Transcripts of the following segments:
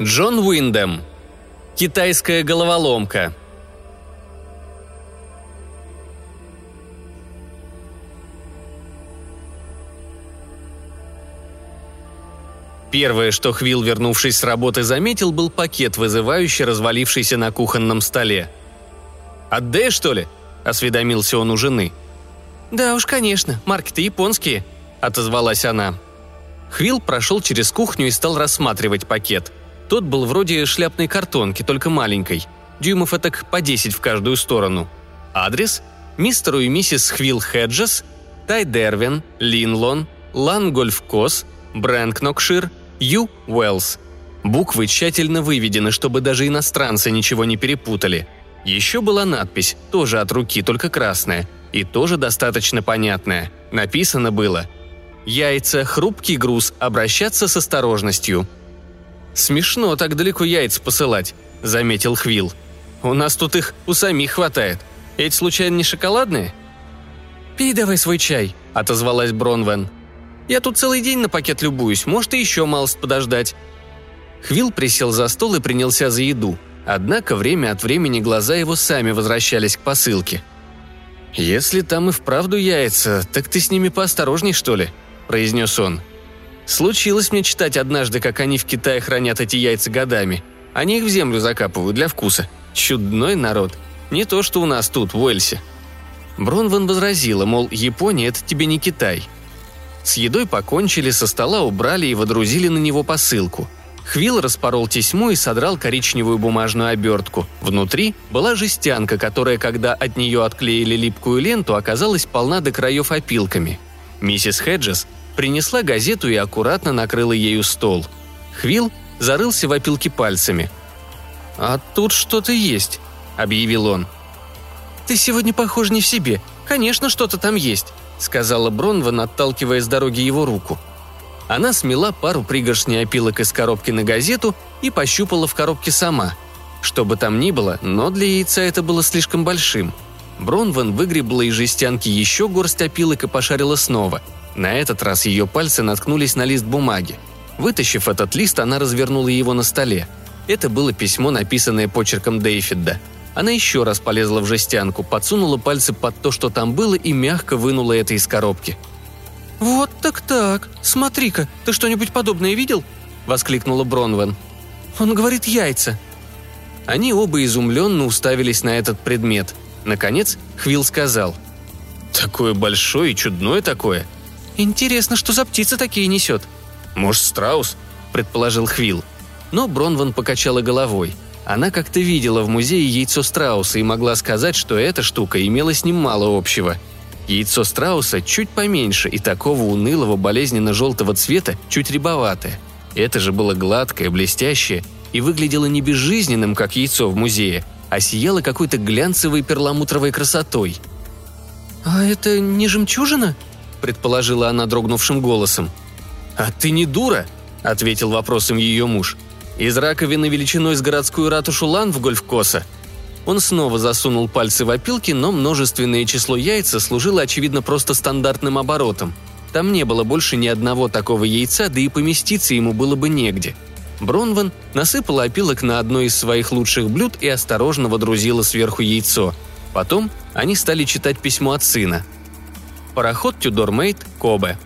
Джон Уиндем. Китайская головоломка. Первое, что Хвилл, вернувшись с работы, заметил, был пакет, вызывающий развалившийся на кухонном столе. «Отдай, что ли?» – осведомился он у жены. «Да уж, конечно, марки-то японские», – отозвалась она. Хвилл прошел через кухню и стал рассматривать пакет. Тот был вроде шляпной картонки, только маленькой. Дюймов этак по 10 в каждую сторону. Адрес – мистеру и миссис Хвилл Хеджес, Тайдервин, Линлон, Лангольф-Кос, Брэкнокшир, Ю. Уэльс. Буквы тщательно выведены, чтобы даже иностранцы ничего не перепутали. Еще была надпись, тоже от руки, только красная, и тоже достаточно понятная. Написано было «Яйца – хрупкий груз, обращаться с осторожностью». «Смешно так далеко яйца посылать», – заметил Хвилл. «У нас тут их у самих хватает. Эти случайно не шоколадные?» «Пей давай свой чай», – отозвалась Бронвен. Я тут целый день на пакет любуюсь, может и еще малость подождать». Хвилл присел за стол и принялся за еду. Однако время от времени глаза его сами возвращались к посылке. «Если там и вправду яйца, так ты с ними поосторожней, что ли?» – произнес он. «Случилось мне читать однажды, как они в Китае хранят эти яйца годами. Они их в землю закапывают для вкуса. Чудной народ. Не то, что у нас тут, в Уэльсе». Бронван возразила, мол, Япония – это тебе не Китай – с едой покончили, со стола убрали и водрузили на него посылку. Хвилл распорол тесьму и содрал коричневую бумажную обертку. Внутри была жестянка, которая, когда от нее отклеили липкую ленту, оказалась полна до краев опилками. Миссис Хеджес принесла газету и аккуратно накрыла ею стол. Хвилл зарылся в опилки пальцами. «А тут что-то есть», — объявил он. «Ты сегодня похож не в себе. Конечно, что-то там есть», — сказала Бронван, отталкивая с дороги его руку. Она смела пару пригоршней опилок из коробки на газету и пощупала в коробке сама. Что бы там ни было, но для яйца это было слишком большим. Бронван выгребла из жестянки еще горсть опилок и пошарила снова. На этот раз ее пальцы наткнулись на лист бумаги. Вытащив этот лист, она развернула его на столе. Это было письмо, написанное почерком Дейфида – она еще раз полезла в жестянку, подсунула пальцы под то, что там было, и мягко вынула это из коробки. «Вот так-так, смотри-ка, ты что-нибудь подобное видел?» – воскликнула Бронвен. «Он говорит яйца». Они оба изумленно уставились на этот предмет. Наконец, Хвилл сказал. «Такое большое и чудное такое». «Интересно, что за птицы такие несет?» «Может, страус?» – предположил Хвилл. Но Бронван покачала головой – она как-то видела в музее яйцо страуса и могла сказать, что эта штука имела с ним мало общего. Яйцо страуса чуть поменьше и такого унылого болезненно-желтого цвета чуть рябоватое. Это же было гладкое, блестящее и выглядело не безжизненным, как яйцо в музее, а сияло какой-то глянцевой перламутровой красотой. «А это не жемчужина?» – предположила она дрогнувшим голосом. «А ты не дура?» – ответил вопросом ее муж – из раковины величиной с городскую ратушу Лан в Гольфкоса. Он снова засунул пальцы в опилки, но множественное число яйца служило, очевидно, просто стандартным оборотом. Там не было больше ни одного такого яйца, да и поместиться ему было бы негде. Бронван насыпала опилок на одно из своих лучших блюд и осторожно водрузила сверху яйцо. Потом они стали читать письмо от сына. Пароход Тюдормейт Кобе.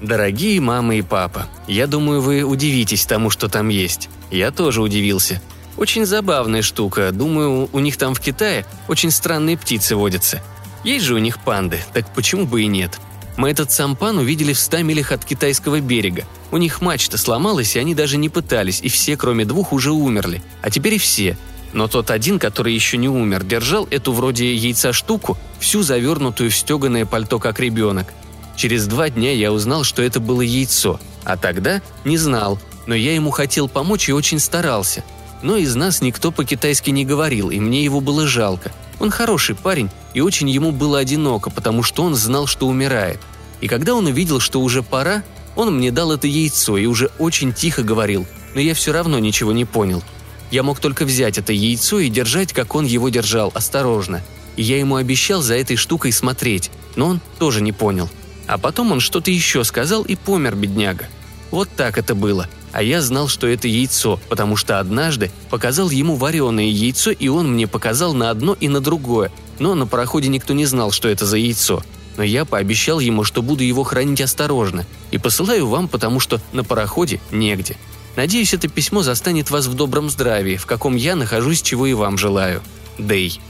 Дорогие мама и папа, я думаю, вы удивитесь тому, что там есть. Я тоже удивился. Очень забавная штука. Думаю, у них там в Китае очень странные птицы водятся. Есть же у них панды, так почему бы и нет? Мы этот сампан увидели в ста милях от китайского берега. У них мачта сломалась, и они даже не пытались, и все, кроме двух, уже умерли. А теперь и все. Но тот один, который еще не умер, держал эту вроде яйца штуку, всю завернутую в стеганое пальто, как ребенок – Через два дня я узнал, что это было яйцо, а тогда не знал, но я ему хотел помочь и очень старался. Но из нас никто по-китайски не говорил, и мне его было жалко. Он хороший парень, и очень ему было одиноко, потому что он знал, что умирает. И когда он увидел, что уже пора, он мне дал это яйцо и уже очень тихо говорил, но я все равно ничего не понял. Я мог только взять это яйцо и держать, как он его держал, осторожно. И я ему обещал за этой штукой смотреть, но он тоже не понял – а потом он что-то еще сказал и помер, бедняга. Вот так это было. А я знал, что это яйцо, потому что однажды показал ему вареное яйцо, и он мне показал на одно и на другое. Но на пароходе никто не знал, что это за яйцо. Но я пообещал ему, что буду его хранить осторожно. И посылаю вам, потому что на пароходе негде. Надеюсь, это письмо застанет вас в добром здравии, в каком я нахожусь, чего и вам желаю. Дэй.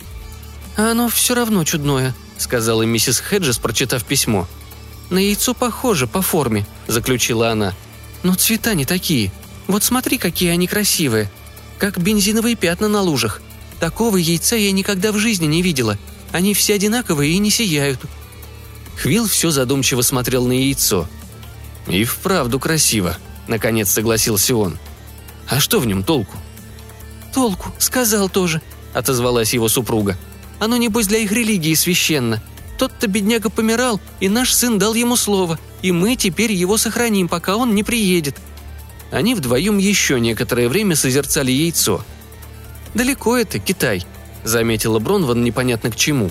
«А оно все равно чудное», — сказала миссис Хеджес, прочитав письмо. «На яйцо похоже по форме», — заключила она. Но цвета не такие. Вот смотри, какие они красивые. Как бензиновые пятна на лужах. Такого яйца я никогда в жизни не видела. Они все одинаковые и не сияют». Хвилл все задумчиво смотрел на яйцо. «И вправду красиво», — наконец согласился он. «А что в нем толку?» «Толку, сказал тоже», — отозвалась его супруга. «Оно, небось, для их религии священно. Тот-то бедняга помирал, и наш сын дал ему слово, и мы теперь его сохраним, пока он не приедет». Они вдвоем еще некоторое время созерцали яйцо. «Далеко это, Китай», — заметила Бронван непонятно к чему.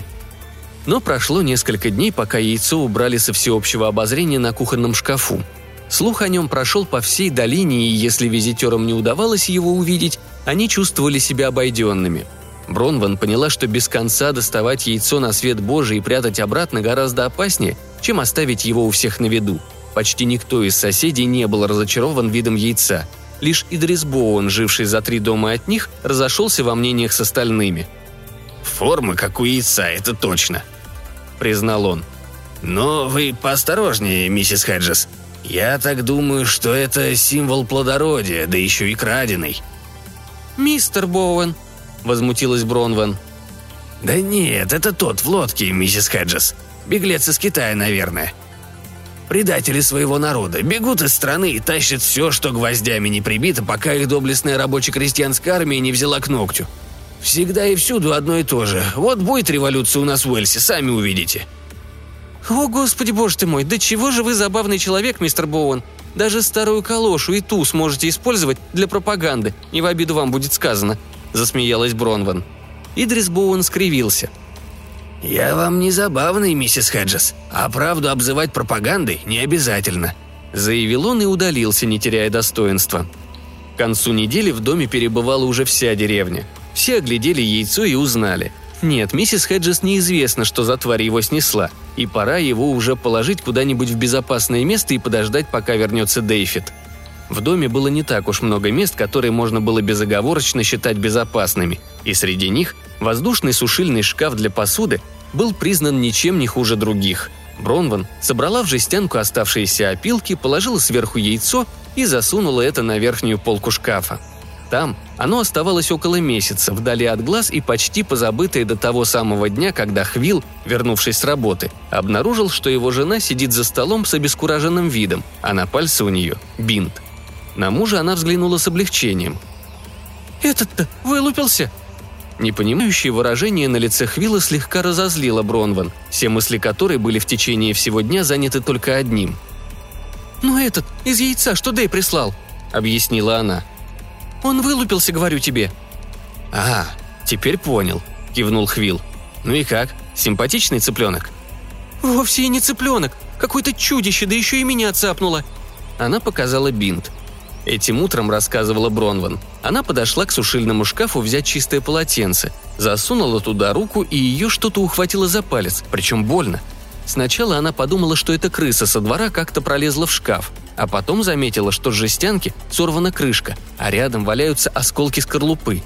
Но прошло несколько дней, пока яйцо убрали со всеобщего обозрения на кухонном шкафу. Слух о нем прошел по всей долине, и если визитерам не удавалось его увидеть, они чувствовали себя обойденными — Бронван поняла, что без конца доставать яйцо на свет Божий и прятать обратно гораздо опаснее, чем оставить его у всех на виду. Почти никто из соседей не был разочарован видом яйца. Лишь Идрис Боуэн, живший за три дома от них, разошелся во мнениях с остальными. «Форма, как у яйца, это точно», — признал он. «Но вы поосторожнее, миссис Хеджес. Я так думаю, что это символ плодородия, да еще и краденый». «Мистер Боуэн», возмутилась Бронван. «Да нет, это тот в лодке, миссис Хеджес. Беглец из Китая, наверное. Предатели своего народа бегут из страны и тащат все, что гвоздями не прибито, пока их доблестная рабоче-крестьянская армия не взяла к ногтю. Всегда и всюду одно и то же. Вот будет революция у нас в Уэльсе, сами увидите». «О, господи боже ты мой, да чего же вы забавный человек, мистер Боуэн. Даже старую калошу и ту сможете использовать для пропаганды, не в обиду вам будет сказано засмеялась Бронван. Идрис Боуэн скривился. «Я вам не забавный, миссис Хеджес, а правду обзывать пропагандой не обязательно», заявил он и удалился, не теряя достоинства. К концу недели в доме перебывала уже вся деревня. Все оглядели яйцо и узнали. Нет, миссис Хеджес неизвестно, что за тварь его снесла, и пора его уже положить куда-нибудь в безопасное место и подождать, пока вернется Дейфит. В доме было не так уж много мест, которые можно было безоговорочно считать безопасными, и среди них воздушный сушильный шкаф для посуды был признан ничем не хуже других. Бронван собрала в жестянку оставшиеся опилки, положила сверху яйцо и засунула это на верхнюю полку шкафа. Там оно оставалось около месяца, вдали от глаз и почти позабытое до того самого дня, когда Хвил, вернувшись с работы, обнаружил, что его жена сидит за столом с обескураженным видом, а на пальце у нее – бинт. На мужа она взглянула с облегчением. «Этот-то вылупился!» Непонимающее выражение на лице Хвилла слегка разозлило Бронван, все мысли которой были в течение всего дня заняты только одним. «Ну этот, из яйца, что Дэй прислал», — объяснила она. «Он вылупился, говорю тебе». «А, теперь понял», — кивнул Хвилл. «Ну и как? Симпатичный цыпленок?» «Вовсе и не цыпленок. Какое-то чудище, да еще и меня цапнуло». Она показала бинт. Этим утром, рассказывала Бронван, она подошла к сушильному шкафу взять чистое полотенце, засунула туда руку и ее что-то ухватило за палец, причем больно. Сначала она подумала, что это крыса со двора как-то пролезла в шкаф, а потом заметила, что с жестянки сорвана крышка, а рядом валяются осколки скорлупы.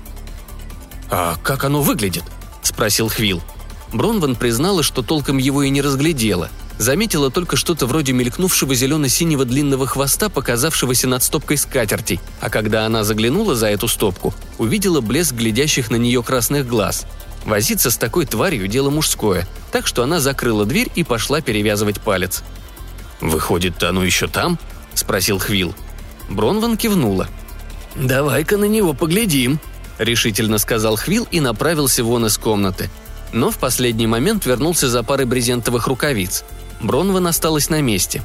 «А как оно выглядит?» – спросил Хвилл. Бронван признала, что толком его и не разглядела – заметила только что-то вроде мелькнувшего зелено-синего длинного хвоста, показавшегося над стопкой скатертей, а когда она заглянула за эту стопку, увидела блеск глядящих на нее красных глаз. Возиться с такой тварью – дело мужское, так что она закрыла дверь и пошла перевязывать палец. «Выходит, оно еще там?» – спросил Хвилл. Бронван кивнула. «Давай-ка на него поглядим», – решительно сказал Хвилл и направился вон из комнаты. Но в последний момент вернулся за парой брезентовых рукавиц – Бронван осталась на месте.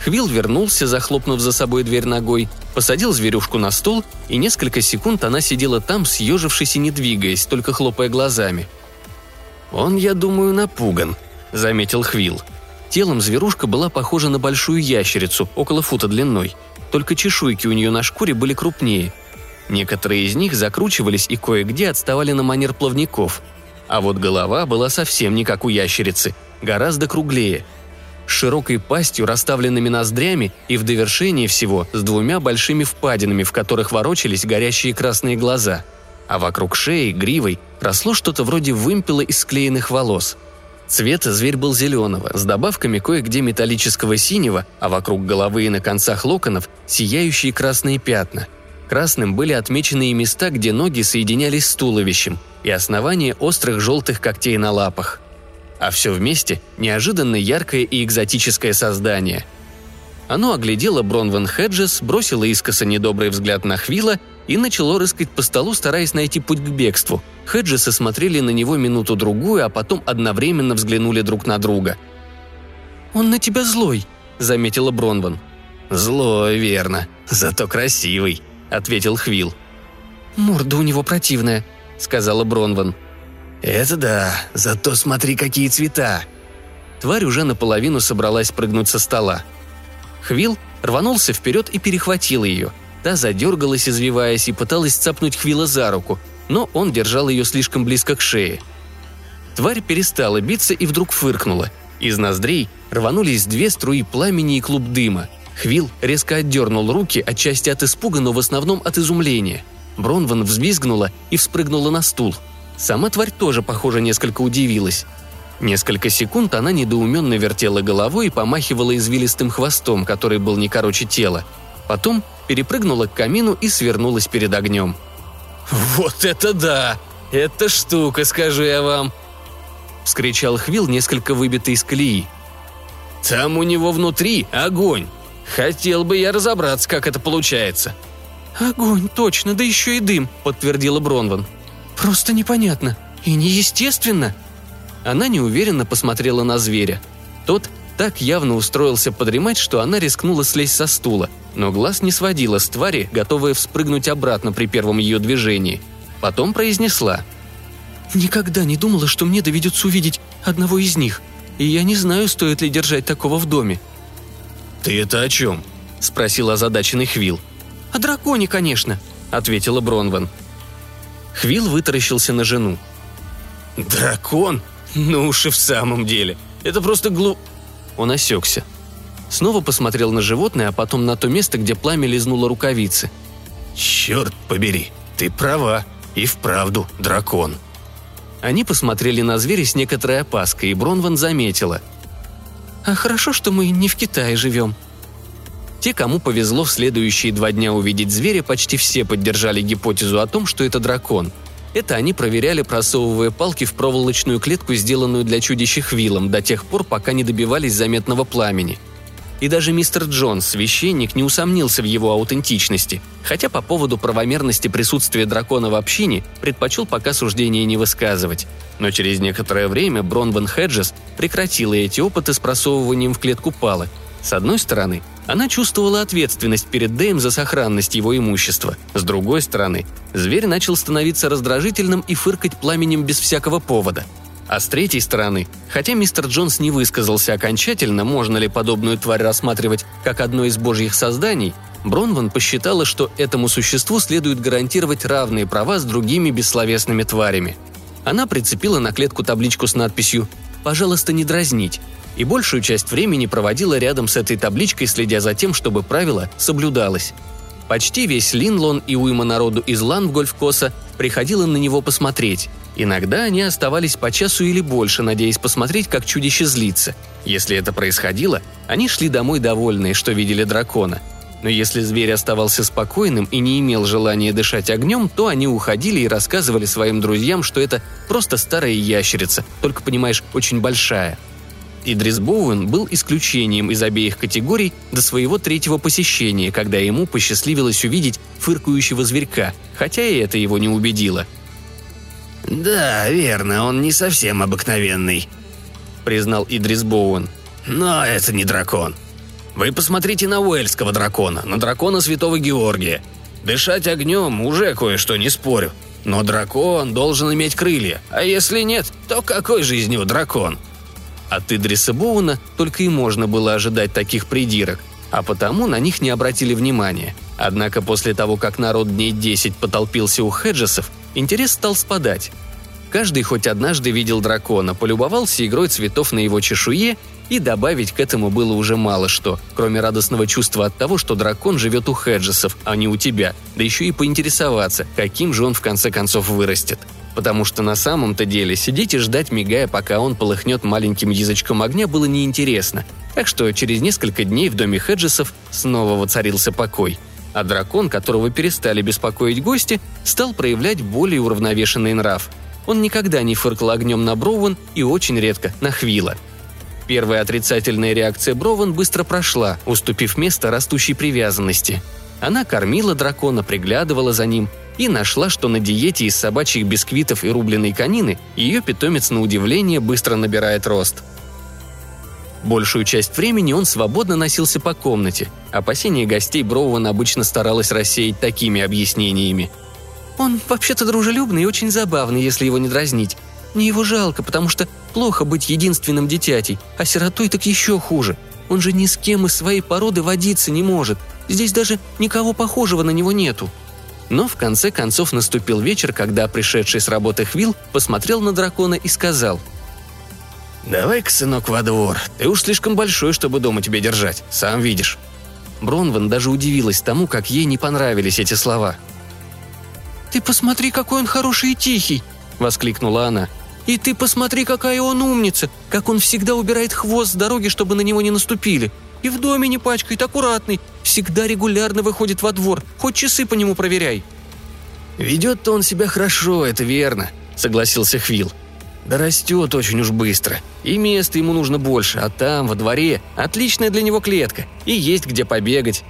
Хвилл вернулся, захлопнув за собой дверь ногой, посадил зверюшку на стул, и несколько секунд она сидела там, съежившись и не двигаясь, только хлопая глазами. «Он, я думаю, напуган», — заметил Хвилл. Телом зверушка была похожа на большую ящерицу, около фута длиной. только чешуйки у нее на шкуре были крупнее. Некоторые из них закручивались и кое-где отставали на манер плавников. А вот голова была совсем не как у ящерицы, гораздо круглее. Широкой пастью, расставленными ноздрями и в довершении всего с двумя большими впадинами, в которых ворочались горящие красные глаза. А вокруг шеи, гривой, росло что-то вроде вымпела из склеенных волос – Цвета зверь был зеленого, с добавками кое-где металлического синего, а вокруг головы и на концах локонов сияющие красные пятна. Красным были отмечены и места, где ноги соединялись с туловищем, и основание острых желтых когтей на лапах. А все вместе – неожиданно яркое и экзотическое создание. Оно оглядело Бронван Хеджес, бросило искоса недобрый взгляд на Хвила и начало рыскать по столу, стараясь найти путь к бегству. Хеджесы смотрели на него минуту-другую, а потом одновременно взглянули друг на друга. «Он на тебя злой», — заметила Бронван. «Злой, верно. Зато красивый», — ответил Хвил. «Морда у него противная», — сказала Бронван. «Это да, зато смотри, какие цвета!» Тварь уже наполовину собралась прыгнуть со стола. Хвил рванулся вперед и перехватил ее. Та задергалась, извиваясь, и пыталась цапнуть Хвила за руку, но он держал ее слишком близко к шее. Тварь перестала биться и вдруг фыркнула. Из ноздрей рванулись две струи пламени и клуб дыма. Хвил резко отдернул руки, отчасти от испуга, но в основном от изумления. Бронван взвизгнула и вспрыгнула на стул. Сама тварь тоже, похоже, несколько удивилась. Несколько секунд она недоуменно вертела головой и помахивала извилистым хвостом, который был не короче тела. Потом перепрыгнула к камину и свернулась перед огнем. «Вот это да! Это штука, скажу я вам!» – вскричал Хвил, несколько выбитый из колеи. «Там у него внутри огонь! Хотел бы я разобраться, как это получается!» «Огонь, точно, да еще и дым», – подтвердила Бронван. «Просто непонятно. И неестественно». Она неуверенно посмотрела на зверя. Тот так явно устроился подремать, что она рискнула слезть со стула, но глаз не сводила с твари, готовая вспрыгнуть обратно при первом ее движении. Потом произнесла. «Никогда не думала, что мне доведется увидеть одного из них, и я не знаю, стоит ли держать такого в доме». «Ты это о чем?» – спросил озадаченный Хвил. «О драконе, конечно», – ответила Бронван. Хвил вытаращился на жену. «Дракон? Ну уж и в самом деле. Это просто глуп...» Он осекся. Снова посмотрел на животное, а потом на то место, где пламя лизнуло рукавицы. «Черт побери, ты права. И вправду дракон». Они посмотрели на зверя с некоторой опаской, и Бронван заметила. «А хорошо, что мы не в Китае живем», те, кому повезло в следующие два дня увидеть зверя, почти все поддержали гипотезу о том, что это дракон – это они проверяли, просовывая палки в проволочную клетку, сделанную для чудища хвилом, до тех пор, пока не добивались заметного пламени. И даже мистер Джонс, священник, не усомнился в его аутентичности, хотя по поводу правомерности присутствия дракона в общине предпочел пока суждения не высказывать. Но через некоторое время Бронван Хеджес прекратила эти опыты с просовыванием в клетку палок, с одной стороны, она чувствовала ответственность перед Дэем за сохранность его имущества. С другой стороны, зверь начал становиться раздражительным и фыркать пламенем без всякого повода. А с третьей стороны, хотя мистер Джонс не высказался окончательно, можно ли подобную тварь рассматривать как одно из божьих созданий, Бронван посчитала, что этому существу следует гарантировать равные права с другими бессловесными тварями. Она прицепила на клетку табличку с надписью «Пожалуйста, не дразнить», и большую часть времени проводила рядом с этой табличкой, следя за тем, чтобы правило соблюдалось. Почти весь Линлон и уйма народу из Лангольфкоса приходила на него посмотреть. Иногда они оставались по часу или больше, надеясь посмотреть, как чудище злится. Если это происходило, они шли домой довольные, что видели дракона. Но если зверь оставался спокойным и не имел желания дышать огнем, то они уходили и рассказывали своим друзьям, что это просто старая ящерица, только, понимаешь, очень большая – Идрис Боуэн был исключением из обеих категорий до своего третьего посещения, когда ему посчастливилось увидеть фыркающего зверька, хотя и это его не убедило. «Да, верно, он не совсем обыкновенный», — признал Идрис Боуэн. «Но это не дракон. Вы посмотрите на уэльского дракона, на дракона Святого Георгия. Дышать огнем уже кое-что не спорю. Но дракон должен иметь крылья, а если нет, то какой же из него дракон?» От Идриса Боуна только и можно было ожидать таких придирок. а потому на них не обратили внимания. Однако после того, как народ дней 10 потолпился у Хеджесов, интерес стал спадать. Каждый хоть однажды видел дракона, полюбовался игрой цветов на его чешуе, и добавить к этому было уже мало что, кроме радостного чувства от того, что дракон живет у Хеджесов, а не у тебя, да еще и поинтересоваться, каким же он в конце концов вырастет. Потому что на самом-то деле сидеть и ждать, мигая, пока он полыхнет маленьким язычком огня, было неинтересно. Так что через несколько дней в доме Хеджесов снова воцарился покой. А дракон, которого перестали беспокоить гости, стал проявлять более уравновешенный нрав – он никогда не фыркал огнем на Броуэн и очень редко на Хвила. Первая отрицательная реакция Броуэн быстро прошла, уступив место растущей привязанности. Она кормила дракона, приглядывала за ним и нашла, что на диете из собачьих бисквитов и рубленой конины ее питомец на удивление быстро набирает рост. Большую часть времени он свободно носился по комнате. Опасения гостей Броуэн обычно старалась рассеять такими объяснениями – он вообще-то дружелюбный и очень забавный, если его не дразнить. Мне его жалко, потому что плохо быть единственным детятей, а сиротой так еще хуже. Он же ни с кем из своей породы водиться не может. Здесь даже никого похожего на него нету». Но в конце концов наступил вечер, когда пришедший с работы Хвилл посмотрел на дракона и сказал «Давай-ка, сынок, во двор. Ты уж слишком большой, чтобы дома тебя держать. Сам видишь». Бронван даже удивилась тому, как ей не понравились эти слова – «Ты посмотри, какой он хороший и тихий!» – воскликнула она. «И ты посмотри, какая он умница! Как он всегда убирает хвост с дороги, чтобы на него не наступили! И в доме не пачкает, аккуратный! Всегда регулярно выходит во двор, хоть часы по нему проверяй!» «Ведет-то он себя хорошо, это верно», — согласился Хвил. «Да растет очень уж быстро. И места ему нужно больше, а там, во дворе, отличная для него клетка. И есть где побегать.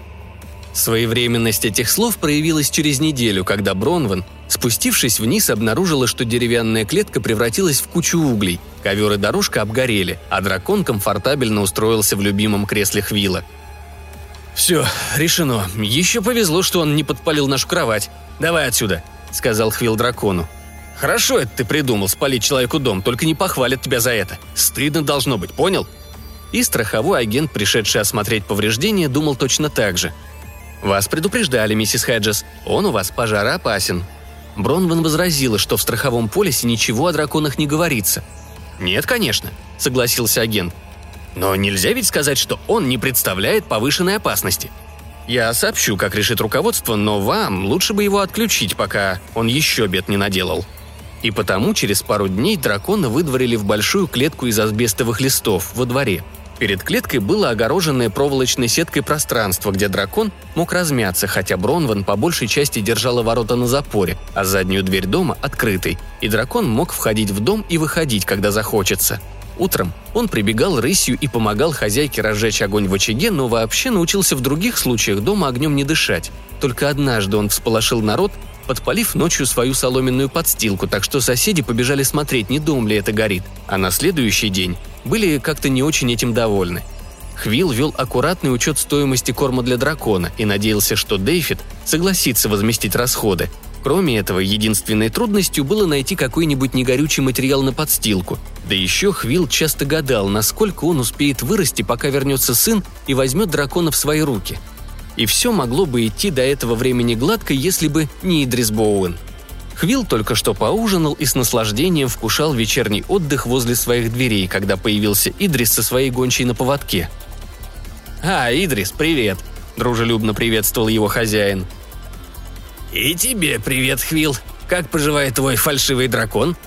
Своевременность этих слов проявилась через неделю, когда Бронван, спустившись вниз, обнаружила, что деревянная клетка превратилась в кучу углей, ковер и дорожка обгорели, а дракон комфортабельно устроился в любимом кресле Хвила. «Все, решено. Еще повезло, что он не подпалил нашу кровать. Давай отсюда», — сказал Хвил дракону. «Хорошо это ты придумал, спалить человеку дом, только не похвалят тебя за это. Стыдно должно быть, понял?» И страховой агент, пришедший осмотреть повреждения, думал точно так же — «Вас предупреждали, миссис Хеджес. Он у вас пожароопасен». Бронван возразила, что в страховом полисе ничего о драконах не говорится. «Нет, конечно», — согласился агент. «Но нельзя ведь сказать, что он не представляет повышенной опасности. Я сообщу, как решит руководство, но вам лучше бы его отключить, пока он еще бед не наделал». И потому через пару дней дракона выдворили в большую клетку из асбестовых листов во дворе — Перед клеткой было огороженное проволочной сеткой пространство, где дракон мог размяться, хотя Бронван по большей части держала ворота на запоре, а заднюю дверь дома открытой, и дракон мог входить в дом и выходить, когда захочется. Утром он прибегал рысью и помогал хозяйке разжечь огонь в очаге, но вообще научился в других случаях дома огнем не дышать. Только однажды он всполошил народ, подпалив ночью свою соломенную подстилку, так что соседи побежали смотреть, не дом ли это горит. А на следующий день были как-то не очень этим довольны. Хвилл вел аккуратный учет стоимости корма для дракона и надеялся, что Дэйфид согласится возместить расходы. Кроме этого, единственной трудностью было найти какой-нибудь негорючий материал на подстилку. Да еще Хвилл часто гадал, насколько он успеет вырасти, пока вернется сын и возьмет дракона в свои руки. И все могло бы идти до этого времени гладко, если бы не Идрис Боуэн – Хвилл только что поужинал и с наслаждением вкушал вечерний отдых возле своих дверей, когда появился Идрис со своей гончей на поводке. «А, Идрис, привет!» – дружелюбно приветствовал его хозяин. «И тебе привет, Хвилл. Как поживает твой фальшивый дракон?»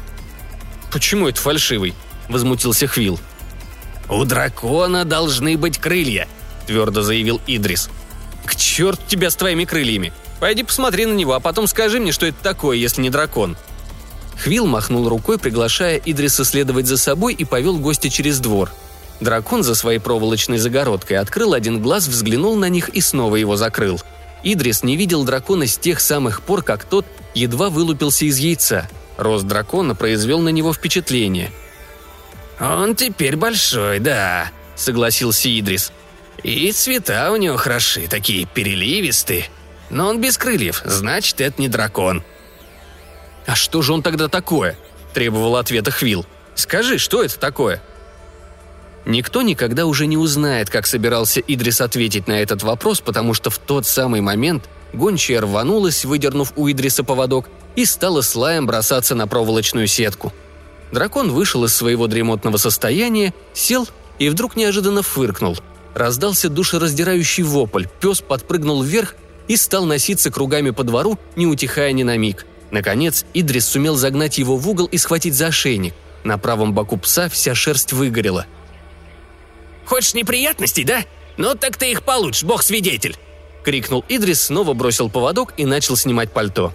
«Почему это фальшивый?» – возмутился Хвилл. «У дракона должны быть крылья», – твердо заявил Идрис. «К черту тебя с твоими крыльями! Пойди посмотри на него, а потом скажи мне, что это такое, если не дракон». Хвил махнул рукой, приглашая Идриса следовать за собой и повел гостя через двор. Дракон за своей проволочной загородкой открыл один глаз, взглянул на них и снова его закрыл. Идрис не видел дракона с тех самых пор, как тот едва вылупился из яйца. Рост дракона произвел на него впечатление. «Он теперь большой, да», — согласился Идрис. «И цвета у него хороши, такие переливистые. Но он без крыльев, значит, это не дракон». «А что же он тогда такое?» – требовал ответа Хвил. «Скажи, что это такое?» Никто никогда уже не узнает, как собирался Идрис ответить на этот вопрос, потому что в тот самый момент гончая рванулась, выдернув у Идриса поводок, и стала слаем бросаться на проволочную сетку. Дракон вышел из своего дремотного состояния, сел и вдруг неожиданно фыркнул. Раздался душераздирающий вопль, пес подпрыгнул вверх и стал носиться кругами по двору, не утихая ни на миг. Наконец, Идрис сумел загнать его в угол и схватить за ошейник. На правом боку пса вся шерсть выгорела – Хочешь неприятностей, да? Ну так ты их получишь, бог свидетель!» — крикнул Идрис, снова бросил поводок и начал снимать пальто.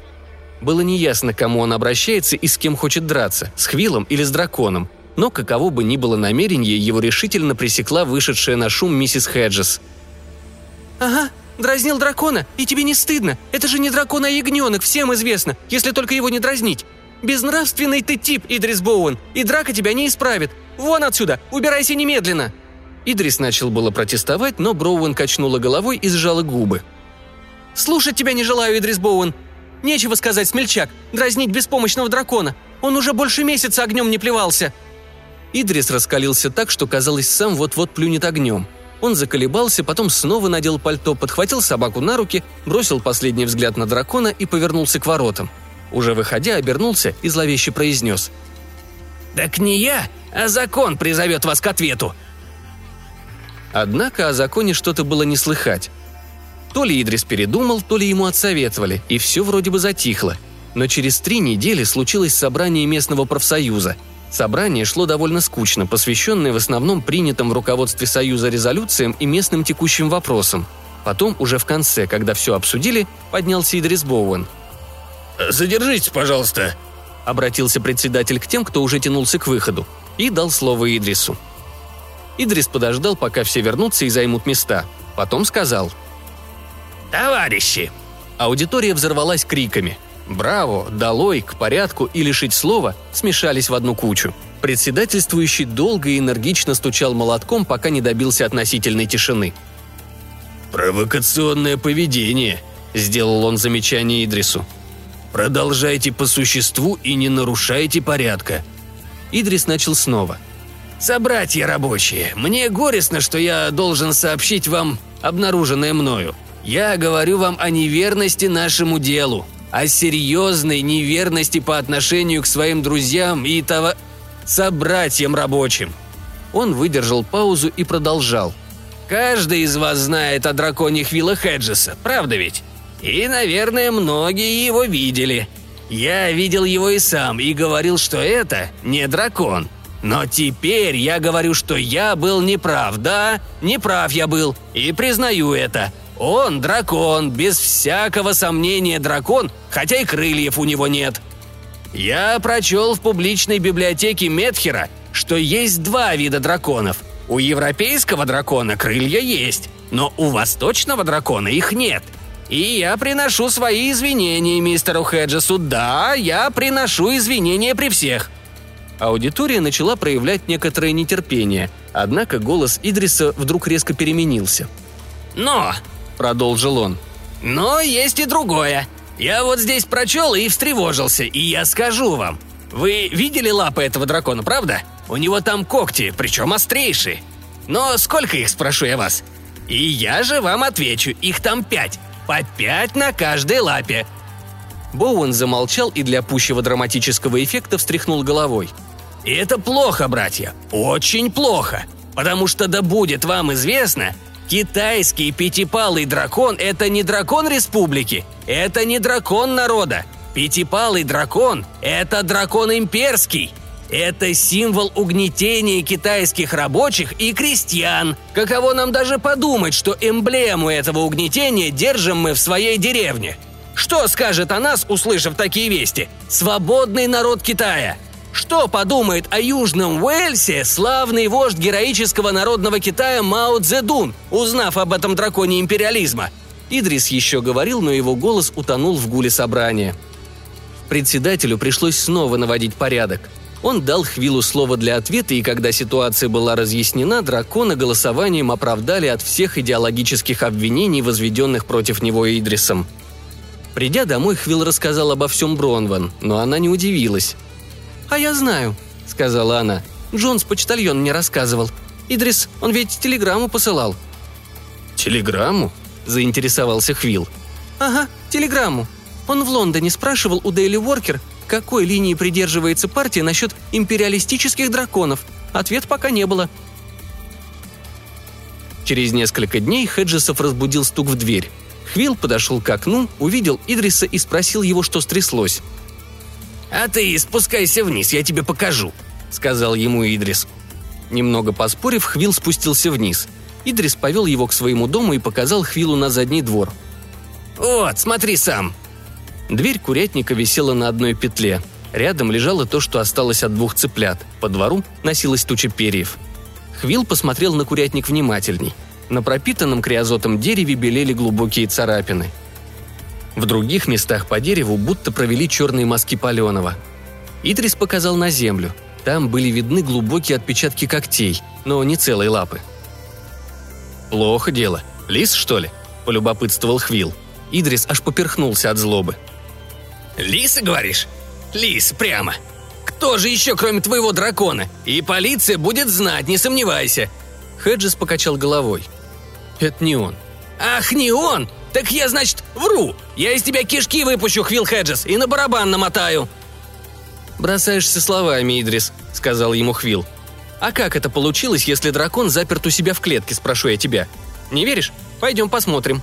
Было неясно, к кому он обращается и с кем хочет драться, с Хвилом или с драконом, но каково бы ни было намерение, его решительно пресекла вышедшая на шум миссис Хеджес. «Ага, дразнил дракона, и тебе не стыдно. Это же не дракон, а ягненок, всем известно, если только его не дразнить. Безнравственный ты тип, Идрис Боуэн, и драка тебя не исправит. Вон отсюда, убирайся немедленно!» Идрис начал было протестовать, но Броуэн качнула головой и сжала губы. «Слушать тебя не желаю, Идрис Боуэн. Нечего сказать, смельчак, дразнить беспомощного дракона. Он уже больше месяца огнем не плевался». Идрис раскалился так, что казалось, сам вот-вот плюнет огнем. Он заколебался, потом снова надел пальто, подхватил собаку на руки, бросил последний взгляд на дракона и повернулся к воротам. Уже выходя, обернулся и зловеще произнес. «Так не я, а закон призовет вас к ответу. Однако о законе что-то было не слыхать. То ли Идрис передумал, то ли ему отсоветовали, и все вроде бы затихло. Но через три недели случилось собрание местного профсоюза. Собрание шло довольно скучно, посвященное в основном принятым в руководстве Союза резолюциям и местным текущим вопросам. Потом, уже в конце, когда все обсудили, поднялся Идрис Боуэн. «Задержитесь, пожалуйста», — обратился председатель к тем, кто уже тянулся к выходу, и дал слово Идрису. Идрис подождал, пока все вернутся и займут места. Потом сказал. «Товарищи!» Аудитория взорвалась криками. «Браво!», «Долой!», «К порядку!» и «Лишить слова» смешались в одну кучу. Председательствующий долго и энергично стучал молотком, пока не добился относительной тишины. «Провокационное поведение», — сделал он замечание Идрису. «Продолжайте по существу и не нарушайте порядка». Идрис начал снова — «Собратья рабочие, мне горестно, что я должен сообщить вам обнаруженное мною. Я говорю вам о неверности нашему делу, о серьезной неверности по отношению к своим друзьям и того... собратьям рабочим». Он выдержал паузу и продолжал. «Каждый из вас знает о драконе Хвилла Хеджеса, правда ведь? И, наверное, многие его видели. Я видел его и сам, и говорил, что это не дракон, но теперь я говорю, что я был неправ, да? Неправ я был, и признаю это. Он дракон, без всякого сомнения дракон, хотя и крыльев у него нет. Я прочел в публичной библиотеке Метхера, что есть два вида драконов. У европейского дракона крылья есть, но у восточного дракона их нет. И я приношу свои извинения мистеру Хеджесу. Да, я приношу извинения при всех. Аудитория начала проявлять некоторое нетерпение, однако голос Идриса вдруг резко переменился. «Но!» – продолжил он. «Но есть и другое. Я вот здесь прочел и встревожился, и я скажу вам. Вы видели лапы этого дракона, правда? У него там когти, причем острейшие. Но сколько их, спрошу я вас? И я же вам отвечу, их там пять. По пять на каждой лапе. Боуэн замолчал и для пущего драматического эффекта встряхнул головой – и это плохо, братья, очень плохо. Потому что да будет вам известно, китайский пятипалый дракон – это не дракон республики, это не дракон народа. Пятипалый дракон – это дракон имперский. Это символ угнетения китайских рабочих и крестьян. Каково нам даже подумать, что эмблему этого угнетения держим мы в своей деревне. Что скажет о нас, услышав такие вести? Свободный народ Китая – что подумает о Южном Уэльсе славный вождь героического народного Китая Мао Цзэдун, узнав об этом драконе империализма? Идрис еще говорил, но его голос утонул в гуле собрания. Председателю пришлось снова наводить порядок. Он дал Хвилу слово для ответа, и когда ситуация была разъяснена, дракона голосованием оправдали от всех идеологических обвинений, возведенных против него Идрисом. Придя домой, Хвил рассказал обо всем Бронван, но она не удивилась. «А я знаю», — сказала она. «Джонс почтальон мне рассказывал. Идрис, он ведь телеграмму посылал». «Телеграмму?» – заинтересовался Хвилл. «Ага, телеграмму. Он в Лондоне спрашивал у Дейли Уоркер, какой линии придерживается партия насчет империалистических драконов. Ответ пока не было». Через несколько дней Хеджесов разбудил стук в дверь. Хвилл подошел к окну, увидел Идриса и спросил его, что стряслось. «А ты спускайся вниз, я тебе покажу», — сказал ему Идрис. Немного поспорив, Хвилл спустился вниз. Идрис повел его к своему дому и показал Хвиллу на задний двор. «Вот, смотри сам!» Дверь курятника висела на одной петле. Рядом лежало то, что осталось от двух цыплят. По двору носилась туча перьев. Хвилл посмотрел на курятник внимательней. На пропитанном криозотом дереве белели глубокие царапины. В других местах по дереву будто провели черные мазки паленого. Идрис показал на землю. Там были видны глубокие отпечатки когтей, но не целой лапы. «Плохо дело. Лис, что ли?» – полюбопытствовал Хвилл. Идрис аж поперхнулся от злобы. «Лисы, говоришь? Лис, прямо. Кто же еще, кроме твоего дракона? И полиция будет знать, не сомневайся». Хеджес покачал головой. «Это не он». «Ах, не он? Так я, значит, вру. Я из тебя кишки выпущу, Хвилл Хеджес, и на барабан намотаю». «Бросаешься словами, Идрис», — сказал ему Хвилл. «А как это получилось, если дракон заперт у себя в клетке, спрошу я тебя? Не веришь? Пойдем посмотрим».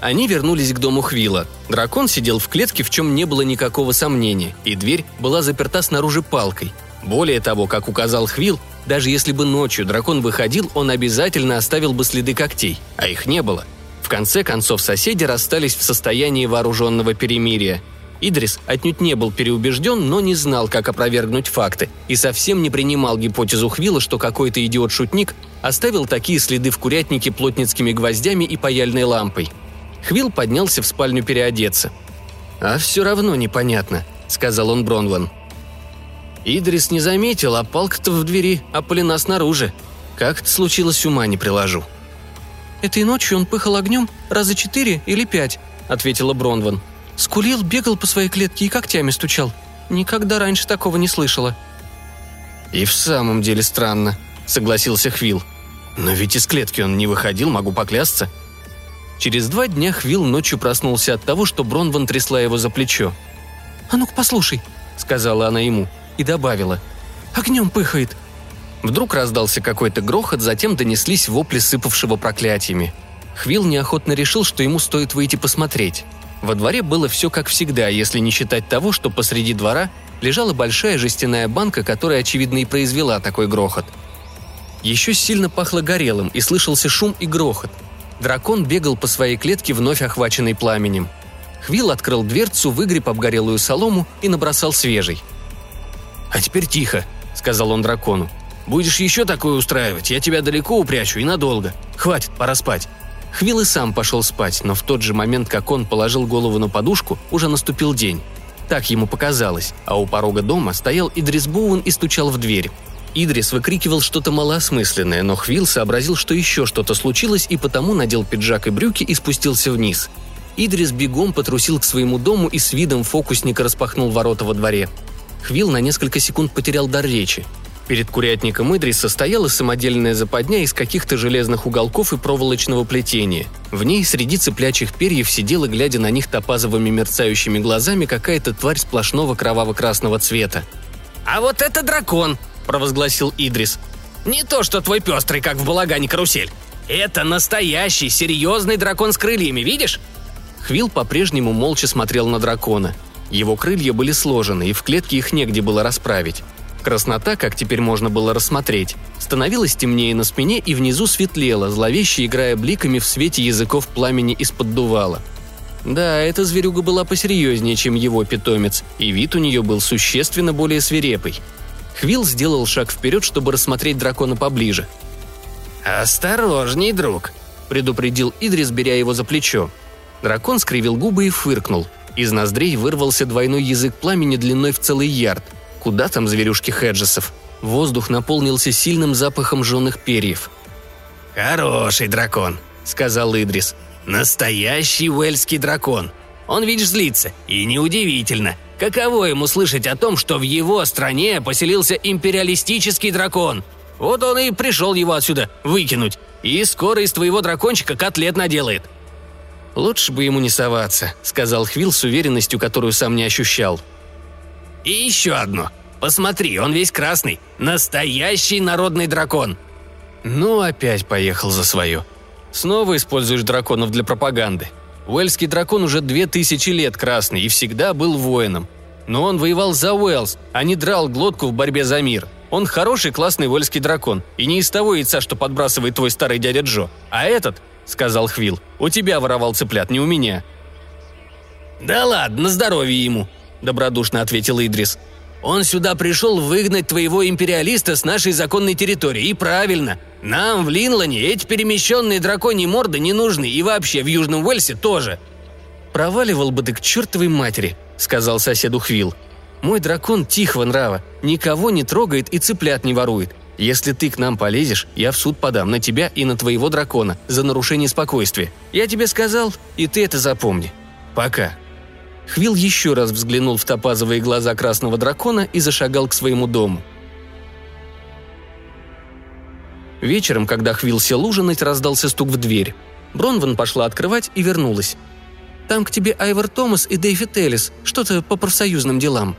Они вернулись к дому Хвилла. Дракон сидел в клетке, в чем не было никакого сомнения, и дверь была заперта снаружи палкой. Более того, как указал Хвилл, даже если бы ночью дракон выходил, он обязательно оставил бы следы когтей, а их не было. В конце концов, соседи расстались в состоянии вооруженного перемирия. Идрис отнюдь не был переубежден, но не знал, как опровергнуть факты, и совсем не принимал гипотезу Хвилла, что какой-то идиот-шутник оставил такие следы в курятнике плотницкими гвоздями и паяльной лампой. Хвилл поднялся в спальню переодеться. «А все равно непонятно», — сказал он Бронван. Идрис не заметил, а палка-то в двери, а полина снаружи. Как это случилось, ума не приложу. «Этой ночью он пыхал огнем раза четыре или пять», — ответила Бронван. Скулил, бегал по своей клетке и когтями стучал. Никогда раньше такого не слышала». «И в самом деле странно», — согласился Хвилл. «Но ведь из клетки он не выходил, могу поклясться». Через два дня Хвилл ночью проснулся от того, что Бронван трясла его за плечо. «А ну-ка послушай», — сказала она ему и добавила. «Огнем пыхает». Вдруг раздался какой-то грохот, затем донеслись вопли сыпавшего проклятиями. Хвилл неохотно решил, что ему стоит выйти посмотреть. Во дворе было все как всегда, если не считать того, что посреди двора лежала большая жестяная банка, которая, очевидно, и произвела такой грохот. Еще сильно пахло горелым, и слышался шум и грохот. Дракон бегал по своей клетке, вновь охваченной пламенем. Хвилл открыл дверцу, выгреб обгорелую солому и набросал свежий. «А теперь тихо», — сказал он дракону. «Будешь еще такое устраивать, я тебя далеко упрячу и надолго. Хватит, пора спать». Хвилл и сам пошел спать, но в тот же момент, как он положил голову на подушку, уже наступил день. Так ему показалось, а у порога дома стоял Идрис Боуэн и стучал в дверь. Идрис выкрикивал что-то малоосмысленное, но Хвилл сообразил, что еще что-то случилось, и потому надел пиджак и брюки и спустился вниз. Идрис бегом потрусил к своему дому и с видом фокусника распахнул ворота во дворе. Хвилл на несколько секунд потерял дар речи. Перед курятником Идриса стояла самодельная западня из каких-то железных уголков и проволочного плетения. В ней среди цыплячьих перьев сидела, глядя на них топазовыми мерцающими глазами, какая-то тварь сплошного кроваво-красного цвета. «А вот это дракон!» – провозгласил Идрис. «Не то, что твой пестрый, как в балагане карусель. Это настоящий, серьезный дракон с крыльями, видишь?» Хвилл по-прежнему молча смотрел на дракона. Его крылья были сложены, и в клетке их негде было расправить. Краснота, как теперь можно было рассмотреть, становилась темнее на спине и внизу светлела, зловеще играя бликами в свете языков пламени из-под дувала. Да, эта зверюга была посерьезнее, чем его питомец, и вид у нее был существенно более свирепый. Хвилл сделал шаг вперед, чтобы рассмотреть дракона поближе. «Осторожней, друг», — предупредил Идрис, беря его за плечо. Дракон скривил губы и фыркнул. Из ноздрей вырвался двойной язык пламени длиной в целый ярд — Куда там зверюшки Хеджесов? Воздух наполнился сильным запахом жженых перьев. «Хороший дракон», — сказал Идрис. «Настоящий уэльский дракон. Он, видишь, злится. И неудивительно. Каково ему слышать о том, что в его стране поселился империалистический дракон? Вот он и пришел его отсюда выкинуть. И скоро из твоего дракончика котлет наделает». «Лучше бы ему не соваться», — сказал Хвилл с уверенностью, которую сам не ощущал. «И еще одно. Посмотри, он весь красный. Настоящий народный дракон». Ну, опять поехал за свое. Снова используешь драконов для пропаганды. Уэльский дракон уже две тысячи лет красный и всегда был воином. Но он воевал за Уэльс, а не драл глотку в борьбе за мир. Он хороший, классный уэльский дракон, и не из того яйца, что подбрасывает твой старый дядя Джо. А этот, — сказал Хвил, — у тебя воровал цыплят, не у меня». «Да ладно, здоровье ему», — добродушно ответил Идрис. Он сюда пришел выгнать твоего империалиста с нашей законной территории. И правильно. Нам в Линлане эти перемещенные драконьи морды не нужны. И вообще в Южном Уэльсе тоже». «Проваливал бы ты к чертовой матери», — сказал соседу Хвил. «Мой дракон тихого нрава, никого не трогает и цыплят не ворует. Если ты к нам полезешь, я в суд подам на тебя и на твоего дракона за нарушение спокойствия. Я тебе сказал, и ты это запомни. Пока». Хвил еще раз взглянул в топазовые глаза красного дракона и зашагал к своему дому. Вечером, когда Хвил сел ужинать, раздался стук в дверь. Бронван пошла открывать и вернулась. «Там к тебе Айвор Томас и Дэйвид Эллис, что-то по профсоюзным делам».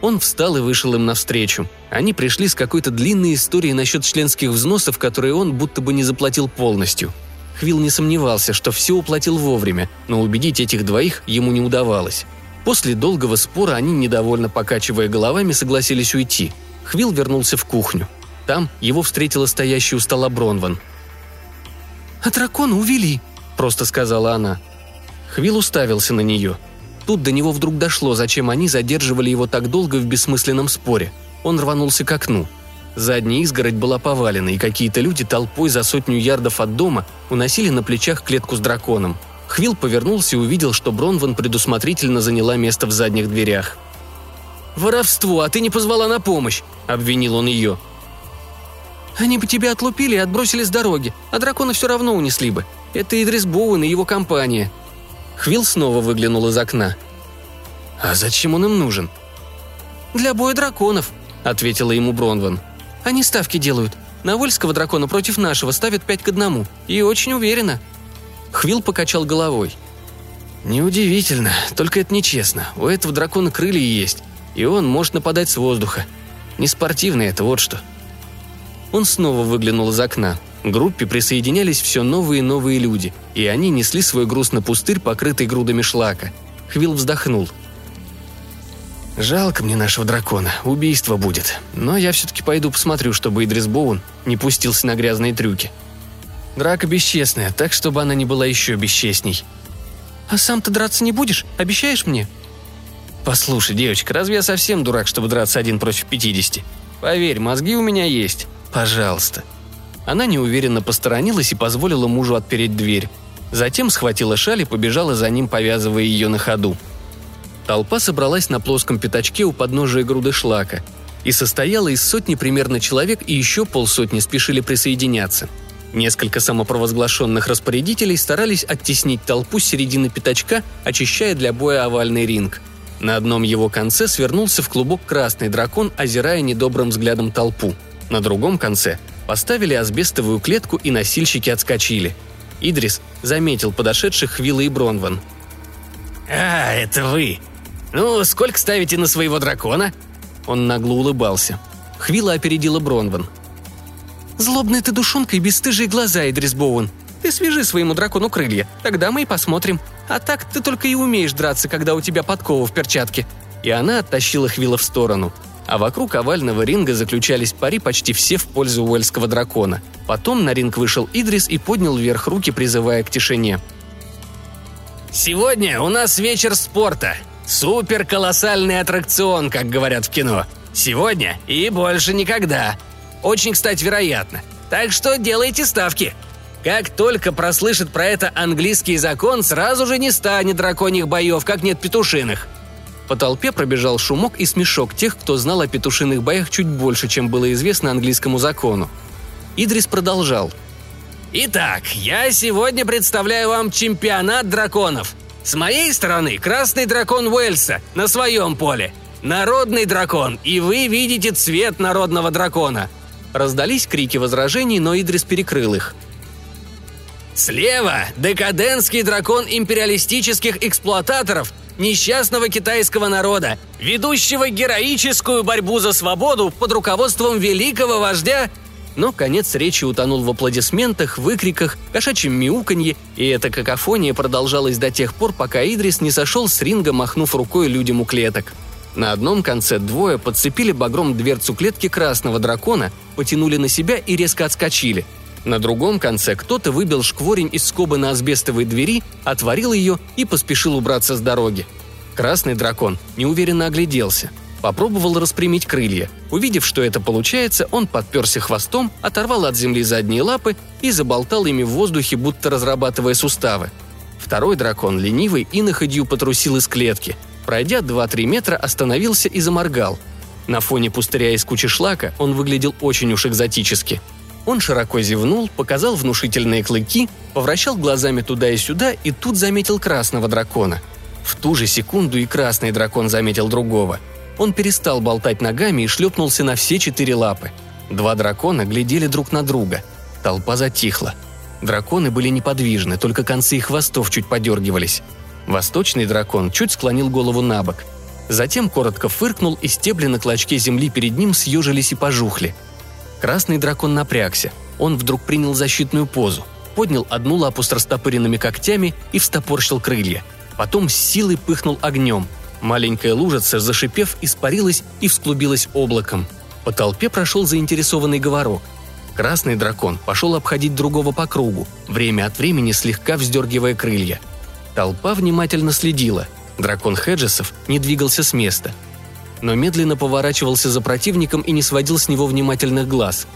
Он встал и вышел им навстречу. Они пришли с какой-то длинной историей насчет членских взносов, которые он будто бы не заплатил полностью – Хвилл не сомневался, что все уплатил вовремя, но убедить этих двоих ему не удавалось. После долгого спора они, недовольно покачивая головами, согласились уйти. Хвилл вернулся в кухню. Там его встретила стоящая у стола Бронван. «А дракона увели», — просто сказала она. Хвилл уставился на нее. Тут до него вдруг дошло, зачем они задерживали его так долго в бессмысленном споре. Он рванулся к окну — Задняя изгородь была повалена, и какие-то люди толпой за сотню ярдов от дома уносили на плечах клетку с драконом. Хвилл повернулся и увидел, что Бронван предусмотрительно заняла место в задних дверях. «Воровство, а ты не позвала на помощь!» – обвинил он ее. «Они бы тебя отлупили и отбросили с дороги, а дракона все равно унесли бы. Это Идрис Боуэн и его компания». Хвилл снова выглянул из окна. «А зачем он им нужен?» «Для боя драконов», — ответила ему Бронван. Они ставки делают. На вольского дракона против нашего ставят пять к одному. И очень уверенно». Хвил покачал головой. «Неудивительно, только это нечестно. У этого дракона крылья есть, и он может нападать с воздуха. Не спортивно это, вот что». Он снова выглянул из окна. К группе присоединялись все новые и новые люди, и они несли свой груз на пустырь, покрытый грудами шлака. Хвил вздохнул – Жалко мне нашего дракона, убийство будет. Но я все-таки пойду посмотрю, чтобы Идрис Боун не пустился на грязные трюки. Драка бесчестная, так чтобы она не была еще бесчестней. А сам ты драться не будешь? Обещаешь мне? Послушай, девочка, разве я совсем дурак, чтобы драться один против пятидесяти? Поверь, мозги у меня есть. Пожалуйста. Она неуверенно посторонилась и позволила мужу отпереть дверь. Затем схватила шаль и побежала за ним, повязывая ее на ходу. Толпа собралась на плоском пятачке у подножия груды шлака и состояла из сотни примерно человек, и еще полсотни спешили присоединяться. Несколько самопровозглашенных распорядителей старались оттеснить толпу с середины пятачка, очищая для боя овальный ринг. На одном его конце свернулся в клубок красный дракон, озирая недобрым взглядом толпу. На другом конце поставили асбестовую клетку, и носильщики отскочили. Идрис заметил подошедших Хвилла и Бронван. «А, это вы!» «Ну, сколько ставите на своего дракона?» Он нагло улыбался. Хвила опередила Бронван. «Злобная ты душонка и бесстыжие глаза, Идрис Боуэн. Ты свяжи своему дракону крылья, тогда мы и посмотрим. А так ты только и умеешь драться, когда у тебя подкова в перчатке». И она оттащила Хвила в сторону. А вокруг овального ринга заключались пари почти все в пользу уэльского дракона. Потом на ринг вышел Идрис и поднял вверх руки, призывая к тишине. «Сегодня у нас вечер спорта», Супер колоссальный аттракцион, как говорят в кино. Сегодня и больше никогда. Очень, кстати, вероятно. Так что делайте ставки. Как только прослышит про это английский закон, сразу же не станет драконьих боев, как нет петушиных. По толпе пробежал шумок и смешок тех, кто знал о петушиных боях чуть больше, чем было известно английскому закону. Идрис продолжал. «Итак, я сегодня представляю вам чемпионат драконов. С моей стороны красный дракон Уэльса на своем поле. Народный дракон, и вы видите цвет народного дракона. Раздались крики возражений, но Идрис перекрыл их. «Слева – декадентский дракон империалистических эксплуататоров, несчастного китайского народа, ведущего героическую борьбу за свободу под руководством великого вождя но конец речи утонул в аплодисментах, выкриках, кошачьем мяуканье, и эта какофония продолжалась до тех пор, пока Идрис не сошел с ринга, махнув рукой людям у клеток. На одном конце двое подцепили багром дверцу клетки красного дракона, потянули на себя и резко отскочили. На другом конце кто-то выбил шкворень из скобы на асбестовой двери, отворил ее и поспешил убраться с дороги. Красный дракон неуверенно огляделся. Попробовал распрямить крылья. Увидев, что это получается, он подперся хвостом, оторвал от земли задние лапы и заболтал ими в воздухе, будто разрабатывая суставы. Второй дракон, ленивый, и на ходью потрусил из клетки – Пройдя 2-3 метра, остановился и заморгал. На фоне пустыря из кучи шлака он выглядел очень уж экзотически. Он широко зевнул, показал внушительные клыки, повращал глазами туда и сюда и тут заметил красного дракона. В ту же секунду и красный дракон заметил другого. Он перестал болтать ногами и шлепнулся на все четыре лапы. Два дракона глядели друг на друга. Толпа затихла. Драконы были неподвижны, только концы их хвостов чуть подергивались. Восточный дракон чуть склонил голову на бок. Затем коротко фыркнул, и стебли на клочке земли перед ним съежились и пожухли. Красный дракон напрягся. Он вдруг принял защитную позу. Поднял одну лапу с растопыренными когтями и встопорщил крылья. Потом с силой пыхнул огнем. Маленькая лужица, зашипев, испарилась и всклубилась облаком. По толпе прошел заинтересованный говорок. Красный дракон пошел обходить другого по кругу, время от времени слегка вздергивая крылья – Толпа внимательно следила. Дракон Хеджесов не двигался с места. Но медленно поворачивался за противником и не сводил с него внимательных глаз.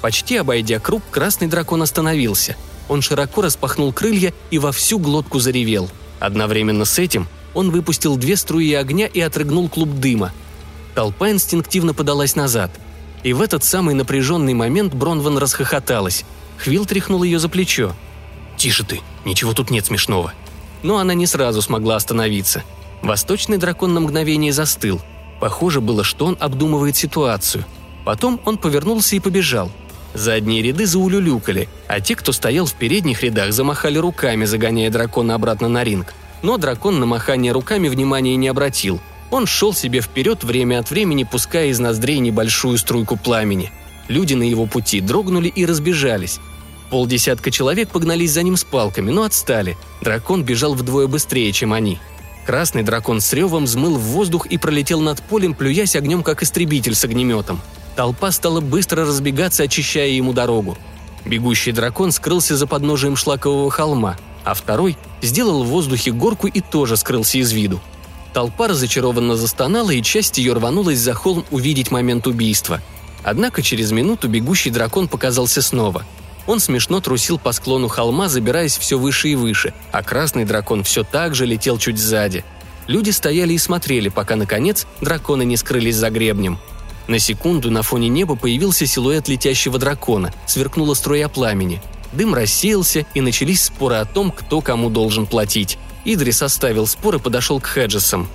Почти обойдя круг, красный дракон остановился. Он широко распахнул крылья и во всю глотку заревел. Одновременно с этим он выпустил две струи огня и отрыгнул клуб дыма. Толпа инстинктивно подалась назад. И в этот самый напряженный момент Бронван расхохоталась. Хвилл тряхнул ее за плечо. «Тише ты, ничего тут нет смешного», но она не сразу смогла остановиться. Восточный дракон на мгновение застыл. Похоже было, что он обдумывает ситуацию. Потом он повернулся и побежал. Задние ряды заулюлюкали, а те, кто стоял в передних рядах, замахали руками, загоняя дракона обратно на ринг. Но дракон на махание руками внимания не обратил. Он шел себе вперед, время от времени пуская из ноздрей небольшую струйку пламени. Люди на его пути дрогнули и разбежались. Полдесятка человек погнались за ним с палками, но отстали. Дракон бежал вдвое быстрее, чем они. Красный дракон с ревом взмыл в воздух и пролетел над полем, плюясь огнем, как истребитель с огнеметом. Толпа стала быстро разбегаться, очищая ему дорогу. Бегущий дракон скрылся за подножием шлакового холма, а второй сделал в воздухе горку и тоже скрылся из виду. Толпа разочарованно застонала, и часть ее рванулась за холм увидеть момент убийства. Однако через минуту бегущий дракон показался снова – он смешно трусил по склону холма, забираясь все выше и выше, а красный дракон все так же летел чуть сзади. Люди стояли и смотрели, пока, наконец, драконы не скрылись за гребнем. На секунду на фоне неба появился силуэт летящего дракона, сверкнула струя пламени. Дым рассеялся, и начались споры о том, кто кому должен платить. Идрис оставил спор и подошел к Хеджесам.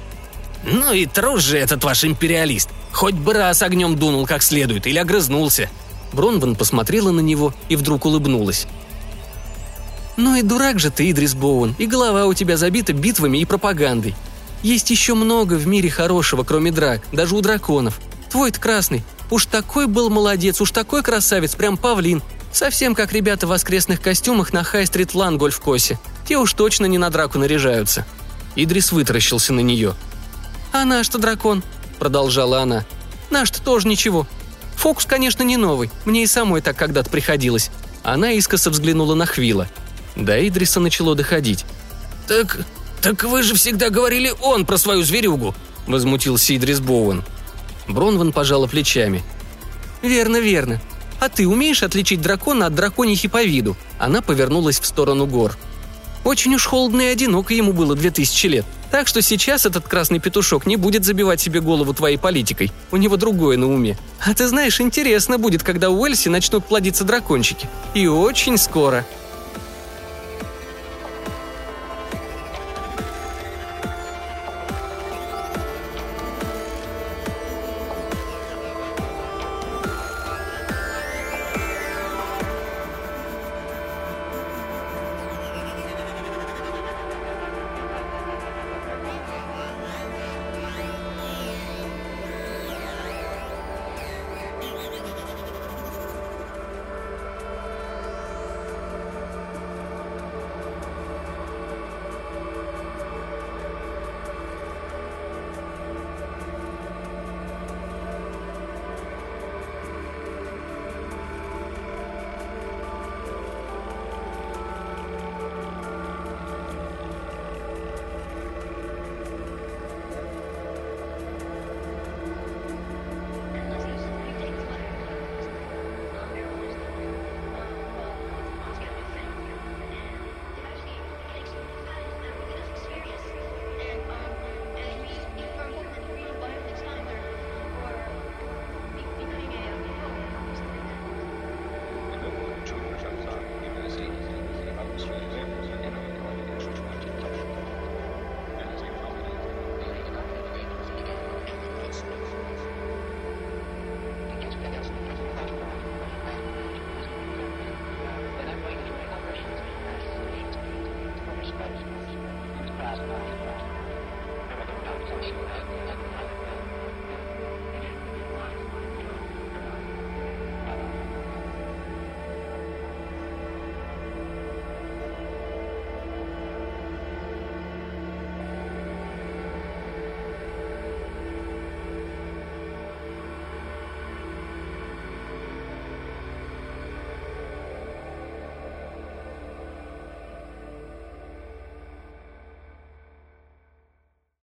«Ну и трус же этот ваш империалист! Хоть бы раз огнем дунул как следует или огрызнулся!» Бронван посмотрела на него и вдруг улыбнулась. «Ну и дурак же ты, Идрис Боуэн, и голова у тебя забита битвами и пропагандой. Есть еще много в мире хорошего, кроме драк, даже у драконов. Твой-то красный. Уж такой был молодец, уж такой красавец, прям павлин. Совсем как ребята в воскресных костюмах на Хай-стрит Лан Гольф-Косе. Те уж точно не на драку наряжаются». Идрис вытаращился на нее. «А наш-то дракон», — продолжала она. «Наш-то тоже ничего. Фокус, конечно, не новый. Мне и самой так когда-то приходилось. Она искоса взглянула на Хвила. До Идриса начало доходить. «Так... так вы же всегда говорили он про свою зверюгу!» – возмутился Идрис Боуэн. Бронван пожала плечами. «Верно, верно. А ты умеешь отличить дракона от драконихи по виду?» Она повернулась в сторону гор. «Очень уж холодно и одиноко ему было две тысячи лет. Так что сейчас этот красный петушок не будет забивать себе голову твоей политикой. У него другое на уме. А ты знаешь, интересно будет, когда у Уэльси начнут плодиться дракончики. И очень скоро.